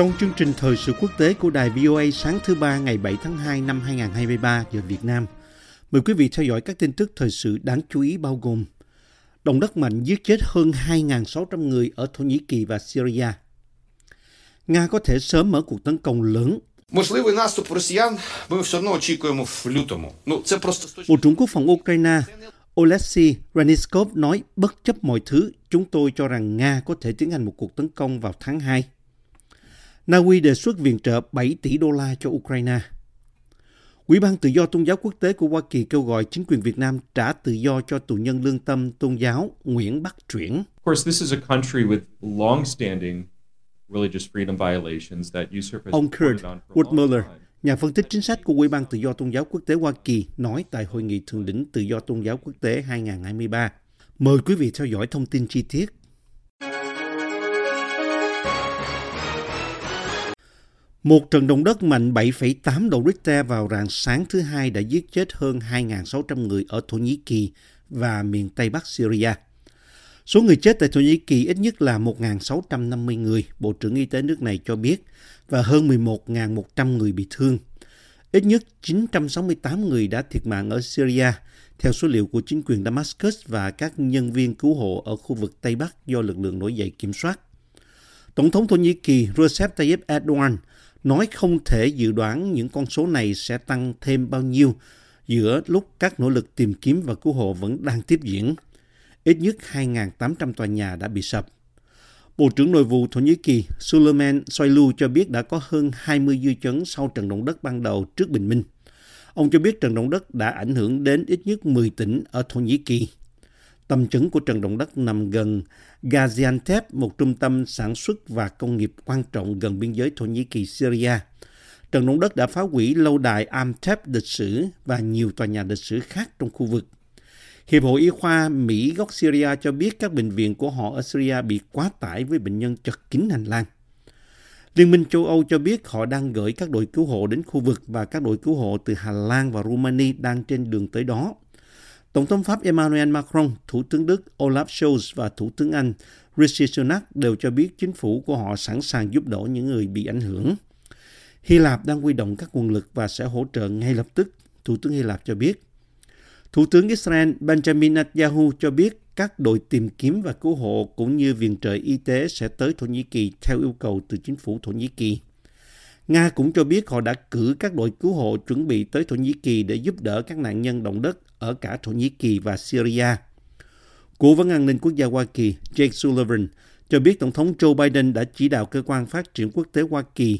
Trong chương trình thời sự quốc tế của đài VOA sáng thứ ba ngày 7 tháng 2 năm 2023 giờ Việt Nam, mời quý vị theo dõi các tin tức thời sự đáng chú ý bao gồm Động đất mạnh giết chết hơn 2.600 người ở Thổ Nhĩ Kỳ và Syria. Nga có thể sớm mở cuộc tấn công lớn Можливий наступ росіян ми все одно очікуємо в лютому. Ну це просто з точки Bộ trưởng Quốc phòng Ukraine Oleksiy Reniskov nói bất chấp mọi thứ, chúng tôi cho rằng Nga có thể tiến hành một cuộc tấn công vào tháng 2. Na Uy đề xuất viện trợ 7 tỷ đô la cho Ukraine. Ủy ban Tự do Tôn giáo Quốc tế của Hoa Kỳ kêu gọi chính quyền Việt Nam trả tự do cho tù nhân lương tâm tôn giáo Nguyễn Bắc Truyển. Of course, this is a country with long-standing religious freedom violations that Ông Kurt Woodmuller, nhà phân tích chính sách của Ủy ban Tự do Tôn giáo Quốc tế Hoa Kỳ, nói tại Hội nghị Thượng đỉnh Tự do Tôn giáo Quốc tế 2023. Mời quý vị theo dõi thông tin chi tiết. Một trận động đất mạnh 7,8 độ Richter vào rạng sáng thứ hai đã giết chết hơn 2.600 người ở Thổ Nhĩ Kỳ và miền Tây Bắc Syria. Số người chết tại Thổ Nhĩ Kỳ ít nhất là 1.650 người, Bộ trưởng Y tế nước này cho biết, và hơn 11.100 người bị thương. Ít nhất 968 người đã thiệt mạng ở Syria, theo số liệu của chính quyền Damascus và các nhân viên cứu hộ ở khu vực Tây Bắc do lực lượng nổi dậy kiểm soát. Tổng thống Thổ Nhĩ Kỳ Recep Tayyip Erdogan nói không thể dự đoán những con số này sẽ tăng thêm bao nhiêu giữa lúc các nỗ lực tìm kiếm và cứu hộ vẫn đang tiếp diễn. Ít nhất 2.800 tòa nhà đã bị sập. Bộ trưởng Nội vụ Thổ Nhĩ Kỳ Suleiman Soylu cho biết đã có hơn 20 dư chấn sau trận động đất ban đầu trước bình minh. Ông cho biết trận động đất đã ảnh hưởng đến ít nhất 10 tỉnh ở Thổ Nhĩ Kỳ. Tâm chấn của trận động đất nằm gần Gaziantep, một trung tâm sản xuất và công nghiệp quan trọng gần biên giới Thổ Nhĩ Kỳ Syria. Trận động đất đã phá hủy lâu đài Amtep lịch sử và nhiều tòa nhà lịch sử khác trong khu vực. Hiệp hội Y khoa Mỹ gốc Syria cho biết các bệnh viện của họ ở Syria bị quá tải với bệnh nhân chật kín hành lang. Liên minh châu Âu cho biết họ đang gửi các đội cứu hộ đến khu vực và các đội cứu hộ từ Hà Lan và Romania đang trên đường tới đó. Tổng thống Pháp Emmanuel Macron, Thủ tướng Đức Olaf Scholz và Thủ tướng Anh Rishi Sunak đều cho biết chính phủ của họ sẵn sàng giúp đỡ những người bị ảnh hưởng. Hy Lạp đang huy động các nguồn lực và sẽ hỗ trợ ngay lập tức, Thủ tướng Hy Lạp cho biết. Thủ tướng Israel Benjamin Netanyahu cho biết các đội tìm kiếm và cứu hộ cũng như viện trợ y tế sẽ tới Thổ Nhĩ Kỳ theo yêu cầu từ chính phủ Thổ Nhĩ Kỳ. Nga cũng cho biết họ đã cử các đội cứu hộ chuẩn bị tới Thổ Nhĩ Kỳ để giúp đỡ các nạn nhân động đất ở cả Thổ Nhĩ Kỳ và Syria. Cố vấn an ninh quốc gia Hoa Kỳ Jake Sullivan cho biết Tổng thống Joe Biden đã chỉ đạo cơ quan phát triển quốc tế Hoa Kỳ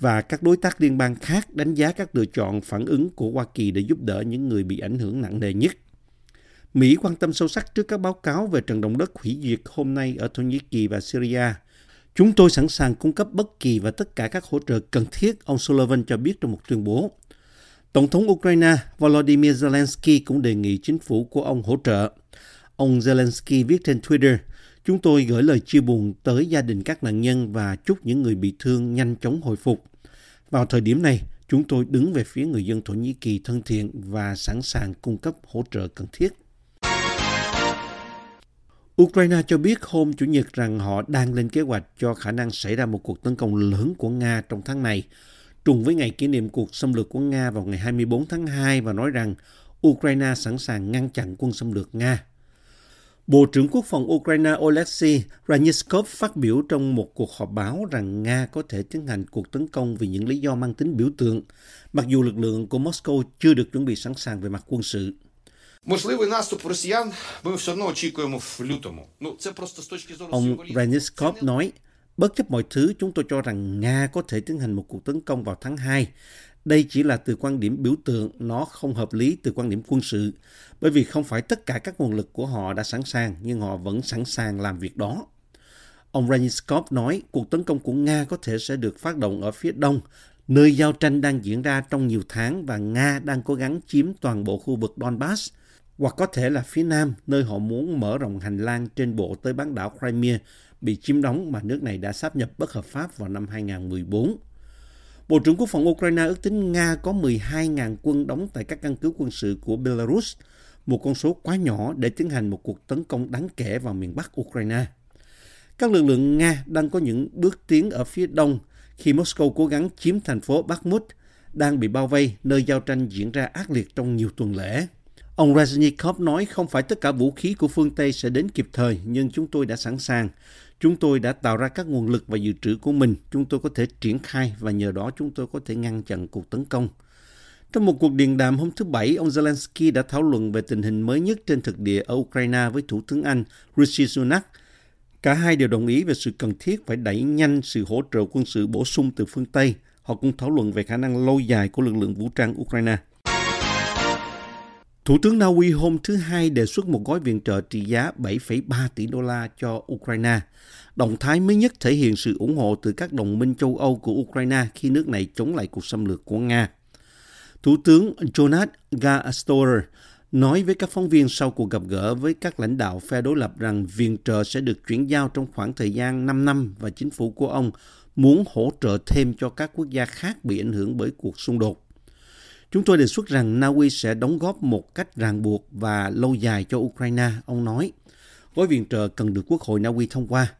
và các đối tác liên bang khác đánh giá các lựa chọn phản ứng của Hoa Kỳ để giúp đỡ những người bị ảnh hưởng nặng nề nhất. Mỹ quan tâm sâu sắc trước các báo cáo về trận động đất hủy diệt hôm nay ở Thổ Nhĩ Kỳ và Syria. Chúng tôi sẵn sàng cung cấp bất kỳ và tất cả các hỗ trợ cần thiết, ông Sullivan cho biết trong một tuyên bố. Tổng thống Ukraine Volodymyr Zelensky cũng đề nghị chính phủ của ông hỗ trợ. Ông Zelensky viết trên Twitter, chúng tôi gửi lời chia buồn tới gia đình các nạn nhân và chúc những người bị thương nhanh chóng hồi phục. Vào thời điểm này, chúng tôi đứng về phía người dân Thổ Nhĩ Kỳ thân thiện và sẵn sàng cung cấp hỗ trợ cần thiết. Ukraine cho biết hôm Chủ nhật rằng họ đang lên kế hoạch cho khả năng xảy ra một cuộc tấn công lớn của Nga trong tháng này, trùng với ngày kỷ niệm cuộc xâm lược của Nga vào ngày 24 tháng 2 và nói rằng Ukraine sẵn sàng ngăn chặn quân xâm lược Nga. Bộ trưởng Quốc phòng Ukraine Oleksiy Ranyskov phát biểu trong một cuộc họp báo rằng Nga có thể tiến hành cuộc tấn công vì những lý do mang tính biểu tượng, mặc dù lực lượng của Moscow chưa được chuẩn bị sẵn sàng về mặt quân sự. можливий наступ росіян ми все одно очікуємо в лютому. Ну це просто з точки зору Ông символізму. Reniskov nói, bất chấp mọi thứ, chúng tôi cho rằng Nga có thể tiến hành một cuộc tấn công vào tháng 2. Đây chỉ là từ quan điểm biểu tượng, nó không hợp lý từ quan điểm quân sự, bởi vì không phải tất cả các nguồn lực của họ đã sẵn sàng, nhưng họ vẫn sẵn sàng làm việc đó. Ông Ryzhkov nói cuộc tấn công của Nga có thể sẽ được phát động ở phía đông, nơi giao tranh đang diễn ra trong nhiều tháng và Nga đang cố gắng chiếm toàn bộ khu vực Donbass, hoặc có thể là phía nam, nơi họ muốn mở rộng hành lang trên bộ tới bán đảo Crimea bị chiếm đóng mà nước này đã sáp nhập bất hợp pháp vào năm 2014. Bộ trưởng Quốc phòng Ukraine ước tính Nga có 12.000 quân đóng tại các căn cứ quân sự của Belarus, một con số quá nhỏ để tiến hành một cuộc tấn công đáng kể vào miền Bắc Ukraine. Các lực lượng Nga đang có những bước tiến ở phía đông khi Moscow cố gắng chiếm thành phố Bakhmut, đang bị bao vây nơi giao tranh diễn ra ác liệt trong nhiều tuần lễ. Ông Reznikov nói không phải tất cả vũ khí của phương Tây sẽ đến kịp thời, nhưng chúng tôi đã sẵn sàng. Chúng tôi đã tạo ra các nguồn lực và dự trữ của mình. Chúng tôi có thể triển khai và nhờ đó chúng tôi có thể ngăn chặn cuộc tấn công. Trong một cuộc điện đàm hôm thứ Bảy, ông Zelensky đã thảo luận về tình hình mới nhất trên thực địa ở Ukraine với Thủ tướng Anh Rishi Sunak. Cả hai đều đồng ý về sự cần thiết phải đẩy nhanh sự hỗ trợ quân sự bổ sung từ phương Tây. Họ cũng thảo luận về khả năng lâu dài của lực lượng vũ trang Ukraine. Thủ tướng Na Uy hôm thứ Hai đề xuất một gói viện trợ trị giá 7,3 tỷ đô la cho Ukraine. Động thái mới nhất thể hiện sự ủng hộ từ các đồng minh châu Âu của Ukraine khi nước này chống lại cuộc xâm lược của Nga. Thủ tướng Jonas Gastorer nói với các phóng viên sau cuộc gặp gỡ với các lãnh đạo phe đối lập rằng viện trợ sẽ được chuyển giao trong khoảng thời gian 5 năm và chính phủ của ông muốn hỗ trợ thêm cho các quốc gia khác bị ảnh hưởng bởi cuộc xung đột. Chúng tôi đề xuất rằng Na Uy sẽ đóng góp một cách ràng buộc và lâu dài cho Ukraine, ông nói. Gói viện trợ cần được Quốc hội Na Uy thông qua.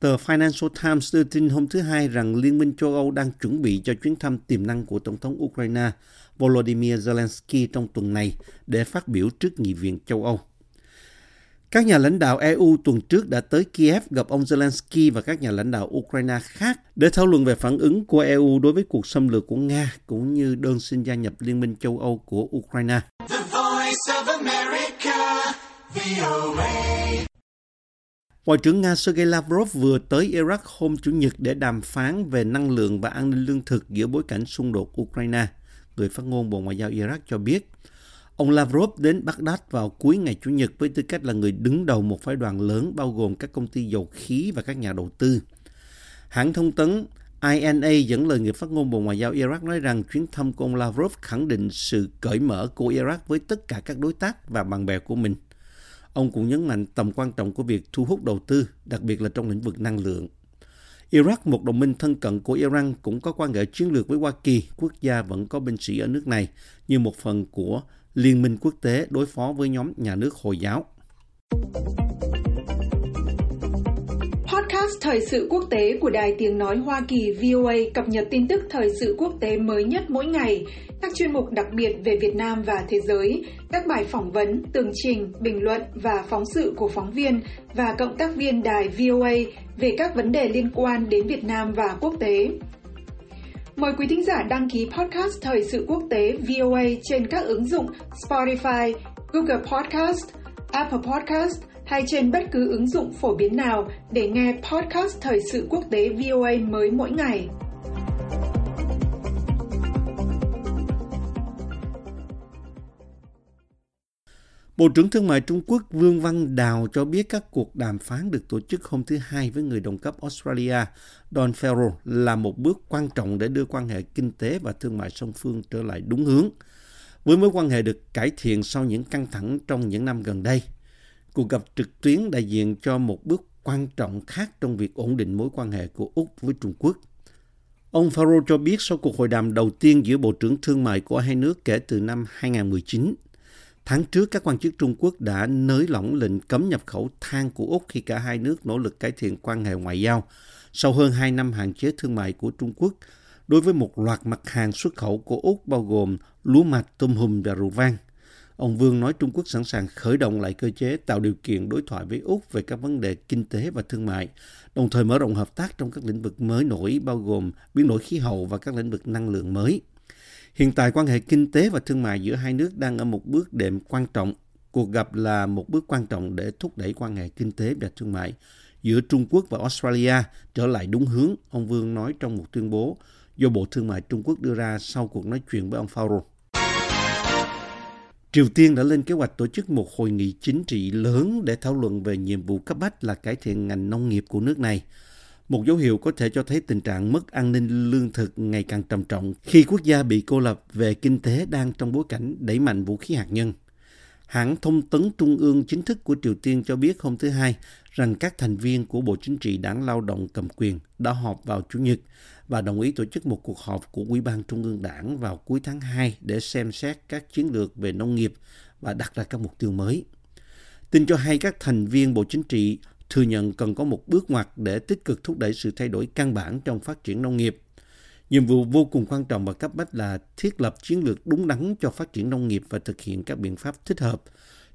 Tờ Financial Times đưa tin hôm thứ Hai rằng Liên minh châu Âu đang chuẩn bị cho chuyến thăm tiềm năng của Tổng thống Ukraine Volodymyr Zelensky trong tuần này để phát biểu trước Nghị viện châu Âu. Các nhà lãnh đạo EU tuần trước đã tới Kiev gặp ông Zelensky và các nhà lãnh đạo Ukraine khác để thảo luận về phản ứng của EU đối với cuộc xâm lược của Nga cũng như đơn xin gia nhập Liên minh châu Âu của Ukraine. The voice of America, VOA. Ngoại trưởng Nga Sergei Lavrov vừa tới Iraq hôm Chủ nhật để đàm phán về năng lượng và an ninh lương thực giữa bối cảnh xung đột Ukraine. Người phát ngôn Bộ Ngoại giao Iraq cho biết, ông Lavrov đến Baghdad vào cuối ngày Chủ nhật với tư cách là người đứng đầu một phái đoàn lớn bao gồm các công ty dầu khí và các nhà đầu tư. Hãng thông tấn INA dẫn lời người phát ngôn Bộ Ngoại giao Iraq nói rằng chuyến thăm của ông Lavrov khẳng định sự cởi mở của Iraq với tất cả các đối tác và bạn bè của mình. Ông cũng nhấn mạnh tầm quan trọng của việc thu hút đầu tư, đặc biệt là trong lĩnh vực năng lượng. Iraq, một đồng minh thân cận của Iran, cũng có quan hệ chiến lược với Hoa Kỳ. Quốc gia vẫn có binh sĩ ở nước này như một phần của Liên minh quốc tế đối phó với nhóm nhà nước Hồi giáo. Podcast Thời sự quốc tế của Đài Tiếng Nói Hoa Kỳ VOA cập nhật tin tức thời sự quốc tế mới nhất mỗi ngày, các chuyên mục đặc biệt về Việt Nam và thế giới, các bài phỏng vấn, tường trình, bình luận và phóng sự của phóng viên và cộng tác viên đài VOA về các vấn đề liên quan đến Việt Nam và quốc tế. Mời quý thính giả đăng ký podcast Thời sự quốc tế VOA trên các ứng dụng Spotify, Google Podcast, Apple Podcast hay trên bất cứ ứng dụng phổ biến nào để nghe podcast Thời sự quốc tế VOA mới mỗi ngày. Bộ trưởng Thương mại Trung Quốc Vương Văn Đào cho biết các cuộc đàm phán được tổ chức hôm thứ Hai với người đồng cấp Australia Don Farrell là một bước quan trọng để đưa quan hệ kinh tế và thương mại song phương trở lại đúng hướng, với mối quan hệ được cải thiện sau những căng thẳng trong những năm gần đây. Cuộc gặp trực tuyến đại diện cho một bước quan trọng khác trong việc ổn định mối quan hệ của Úc với Trung Quốc. Ông Farrell cho biết sau cuộc hội đàm đầu tiên giữa Bộ trưởng Thương mại của hai nước kể từ năm 2019, Tháng trước, các quan chức Trung Quốc đã nới lỏng lệnh cấm nhập khẩu than của Úc khi cả hai nước nỗ lực cải thiện quan hệ ngoại giao sau hơn 2 năm hạn chế thương mại của Trung Quốc đối với một loạt mặt hàng xuất khẩu của Úc bao gồm lúa mạch, tôm hùm và rượu vang. Ông Vương nói Trung Quốc sẵn sàng khởi động lại cơ chế tạo điều kiện đối thoại với Úc về các vấn đề kinh tế và thương mại, đồng thời mở rộng hợp tác trong các lĩnh vực mới nổi bao gồm biến đổi khí hậu và các lĩnh vực năng lượng mới. Hiện tại quan hệ kinh tế và thương mại giữa hai nước đang ở một bước đệm quan trọng. Cuộc gặp là một bước quan trọng để thúc đẩy quan hệ kinh tế và thương mại giữa Trung Quốc và Australia trở lại đúng hướng, ông Vương nói trong một tuyên bố do Bộ Thương mại Trung Quốc đưa ra sau cuộc nói chuyện với ông Farrell. Triều Tiên đã lên kế hoạch tổ chức một hội nghị chính trị lớn để thảo luận về nhiệm vụ cấp bách là cải thiện ngành nông nghiệp của nước này. Một dấu hiệu có thể cho thấy tình trạng mất an ninh lương thực ngày càng trầm trọng khi quốc gia bị cô lập về kinh tế đang trong bối cảnh đẩy mạnh vũ khí hạt nhân. Hãng thông tấn Trung ương chính thức của Triều Tiên cho biết hôm thứ Hai rằng các thành viên của Bộ Chính trị Đảng Lao động cầm quyền đã họp vào Chủ nhật và đồng ý tổ chức một cuộc họp của Ủy ban Trung ương Đảng vào cuối tháng 2 để xem xét các chiến lược về nông nghiệp và đặt ra các mục tiêu mới. Tin cho hay các thành viên Bộ Chính trị thừa nhận cần có một bước ngoặt để tích cực thúc đẩy sự thay đổi căn bản trong phát triển nông nghiệp. Nhiệm vụ vô cùng quan trọng và cấp bách là thiết lập chiến lược đúng đắn cho phát triển nông nghiệp và thực hiện các biện pháp thích hợp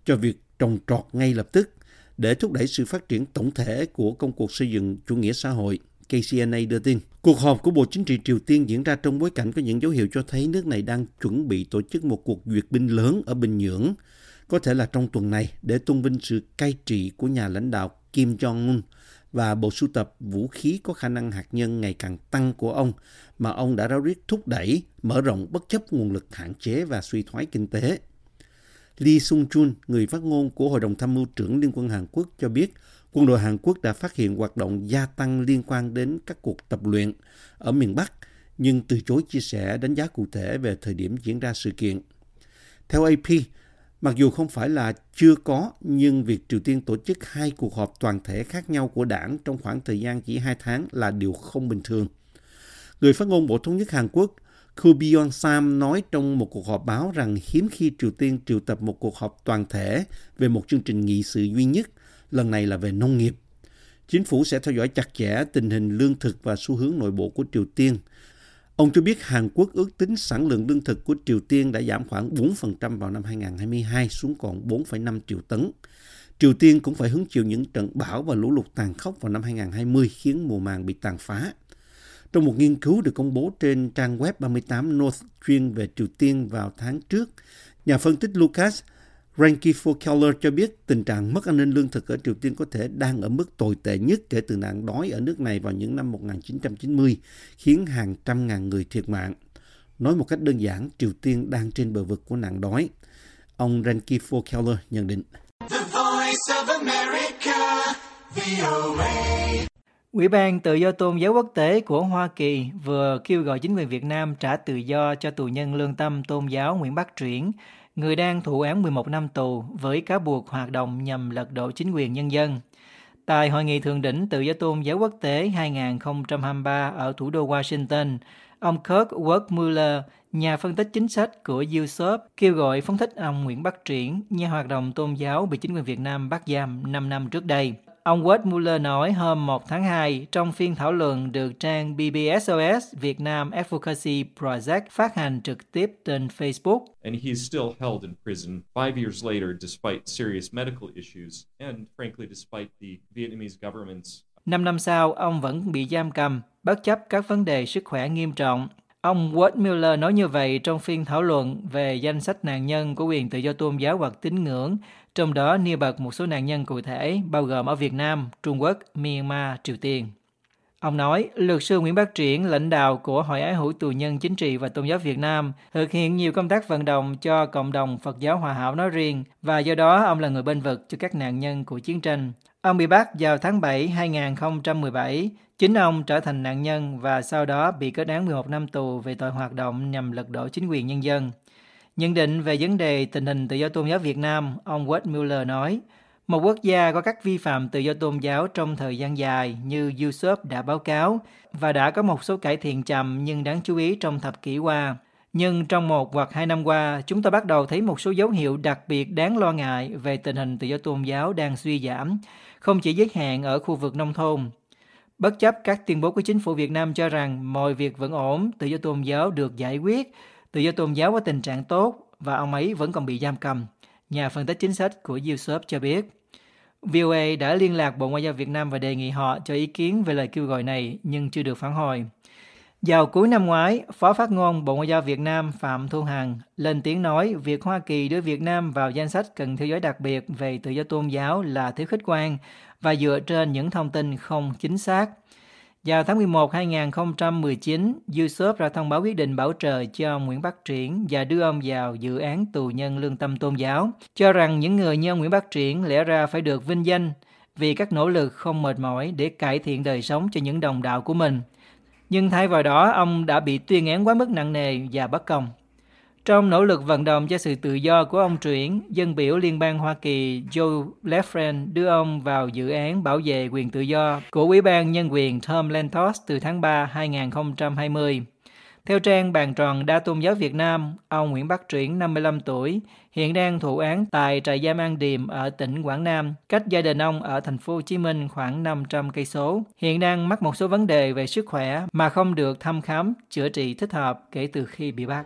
cho việc trồng trọt ngay lập tức để thúc đẩy sự phát triển tổng thể của công cuộc xây dựng chủ nghĩa xã hội. KCNA đưa tin. Cuộc họp của Bộ Chính trị Triều Tiên diễn ra trong bối cảnh có những dấu hiệu cho thấy nước này đang chuẩn bị tổ chức một cuộc duyệt binh lớn ở Bình Nhưỡng, có thể là trong tuần này, để tôn vinh sự cai trị của nhà lãnh đạo Kim Jong-un và bộ sưu tập vũ khí có khả năng hạt nhân ngày càng tăng của ông mà ông đã ráo riết thúc đẩy, mở rộng bất chấp nguồn lực hạn chế và suy thoái kinh tế. Lee Sung-chun, người phát ngôn của Hội đồng Tham mưu trưởng Liên quân Hàn Quốc cho biết quân đội Hàn Quốc đã phát hiện hoạt động gia tăng liên quan đến các cuộc tập luyện ở miền Bắc, nhưng từ chối chia sẻ đánh giá cụ thể về thời điểm diễn ra sự kiện. Theo AP, mặc dù không phải là chưa có, nhưng việc Triều Tiên tổ chức hai cuộc họp toàn thể khác nhau của đảng trong khoảng thời gian chỉ hai tháng là điều không bình thường. Người phát ngôn Bộ Thống nhất Hàn Quốc Koo Byung Sam nói trong một cuộc họp báo rằng hiếm khi Triều Tiên triệu tập một cuộc họp toàn thể về một chương trình nghị sự duy nhất – lần này là về nông nghiệp. Chính phủ sẽ theo dõi chặt chẽ tình hình lương thực và xu hướng nội bộ của Triều Tiên. Ông cho biết Hàn Quốc ước tính sản lượng lương thực của Triều Tiên đã giảm khoảng 4% vào năm 2022 xuống còn 4,5 triệu tấn. Triều Tiên cũng phải hứng chịu những trận bão và lũ lụt tàn khốc vào năm 2020 khiến mùa màng bị tàn phá. Trong một nghiên cứu được công bố trên trang web 38 North chuyên về Triều Tiên vào tháng trước, nhà phân tích Lucas Ranky Keller cho biết tình trạng mất an ninh lương thực ở Triều Tiên có thể đang ở mức tồi tệ nhất kể từ nạn đói ở nước này vào những năm 1990, khiến hàng trăm ngàn người thiệt mạng. Nói một cách đơn giản, Triều Tiên đang trên bờ vực của nạn đói. Ông Ranky Keller nhận định. The Voice of America, VOA. Ủy ban Tự do Tôn giáo quốc tế của Hoa Kỳ vừa kêu gọi chính quyền Việt Nam trả tự do cho tù nhân lương tâm tôn giáo Nguyễn Bắc Truyển người đang thụ án 11 năm tù với cáo buộc hoạt động nhằm lật đổ chính quyền nhân dân. Tại Hội nghị Thượng đỉnh Tự do Tôn giáo quốc tế 2023 ở thủ đô Washington, ông Kirk Wertmuller, nhà phân tích chính sách của USOP, kêu gọi phóng thích ông Nguyễn Bắc Triển, nhà hoạt động tôn giáo bị chính quyền Việt Nam bắt giam 5 năm trước đây. Ông Wade Muller nói hôm 1 tháng 2 trong phiên thảo luận được trang BBSOS Việt Nam Advocacy Project phát hành trực tiếp trên Facebook. And he's still held in prison five years later despite serious medical issues and frankly despite the Vietnamese government's Năm năm sau, ông vẫn bị giam cầm, bất chấp các vấn đề sức khỏe nghiêm trọng. Ông Wade Muller nói như vậy trong phiên thảo luận về danh sách nạn nhân của quyền tự do tôn giáo hoặc tín ngưỡng trong đó nêu bật một số nạn nhân cụ thể bao gồm ở Việt Nam, Trung Quốc, Myanmar, Triều Tiên. Ông nói, luật sư Nguyễn Bắc Triển, lãnh đạo của Hội Ái hữu tù nhân chính trị và tôn giáo Việt Nam, thực hiện nhiều công tác vận động cho cộng đồng Phật giáo Hòa hảo nói riêng và do đó ông là người bên vực cho các nạn nhân của chiến tranh. Ông bị bắt vào tháng 7 2017, chính ông trở thành nạn nhân và sau đó bị kết án 11 năm tù về tội hoạt động nhằm lật đổ chính quyền nhân dân. Nhận định về vấn đề tình hình tự do tôn giáo Việt Nam, ông Wade Mueller nói, một quốc gia có các vi phạm tự do tôn giáo trong thời gian dài như USOP đã báo cáo và đã có một số cải thiện chậm nhưng đáng chú ý trong thập kỷ qua. Nhưng trong một hoặc hai năm qua, chúng ta bắt đầu thấy một số dấu hiệu đặc biệt đáng lo ngại về tình hình tự do tôn giáo đang suy giảm, không chỉ giới hạn ở khu vực nông thôn. Bất chấp các tuyên bố của chính phủ Việt Nam cho rằng mọi việc vẫn ổn, tự do tôn giáo được giải quyết, Tự do tôn giáo có tình trạng tốt và ông ấy vẫn còn bị giam cầm, nhà phân tích chính sách của Yusuf cho biết. VOA đã liên lạc Bộ Ngoại giao Việt Nam và đề nghị họ cho ý kiến về lời kêu gọi này nhưng chưa được phản hồi. Vào cuối năm ngoái, Phó phát ngôn Bộ Ngoại giao Việt Nam Phạm Thu Hằng lên tiếng nói việc Hoa Kỳ đưa Việt Nam vào danh sách cần theo dõi đặc biệt về tự do tôn giáo là thiếu khách quan và dựa trên những thông tin không chính xác. Vào tháng 11 2019, Yusuf ra thông báo quyết định bảo trợ cho ông Nguyễn Bắc Triển và đưa ông vào dự án tù nhân lương tâm tôn giáo, cho rằng những người như ông Nguyễn Bắc Triển lẽ ra phải được vinh danh vì các nỗ lực không mệt mỏi để cải thiện đời sống cho những đồng đạo của mình. Nhưng thay vào đó, ông đã bị tuyên án quá mức nặng nề và bất công. Trong nỗ lực vận động cho sự tự do của ông Truyển, dân biểu Liên bang Hoa Kỳ Joe Lefren đưa ông vào dự án bảo vệ quyền tự do của Ủy ban Nhân quyền Tom Lantos từ tháng 3 2020. Theo trang Bàn tròn Đa Tôn giáo Việt Nam, ông Nguyễn Bắc Truyển, 55 tuổi, hiện đang thụ án tại trại giam An Điềm ở tỉnh Quảng Nam, cách gia đình ông ở thành phố Hồ Chí Minh khoảng 500 cây số. Hiện đang mắc một số vấn đề về sức khỏe mà không được thăm khám, chữa trị thích hợp kể từ khi bị bắt.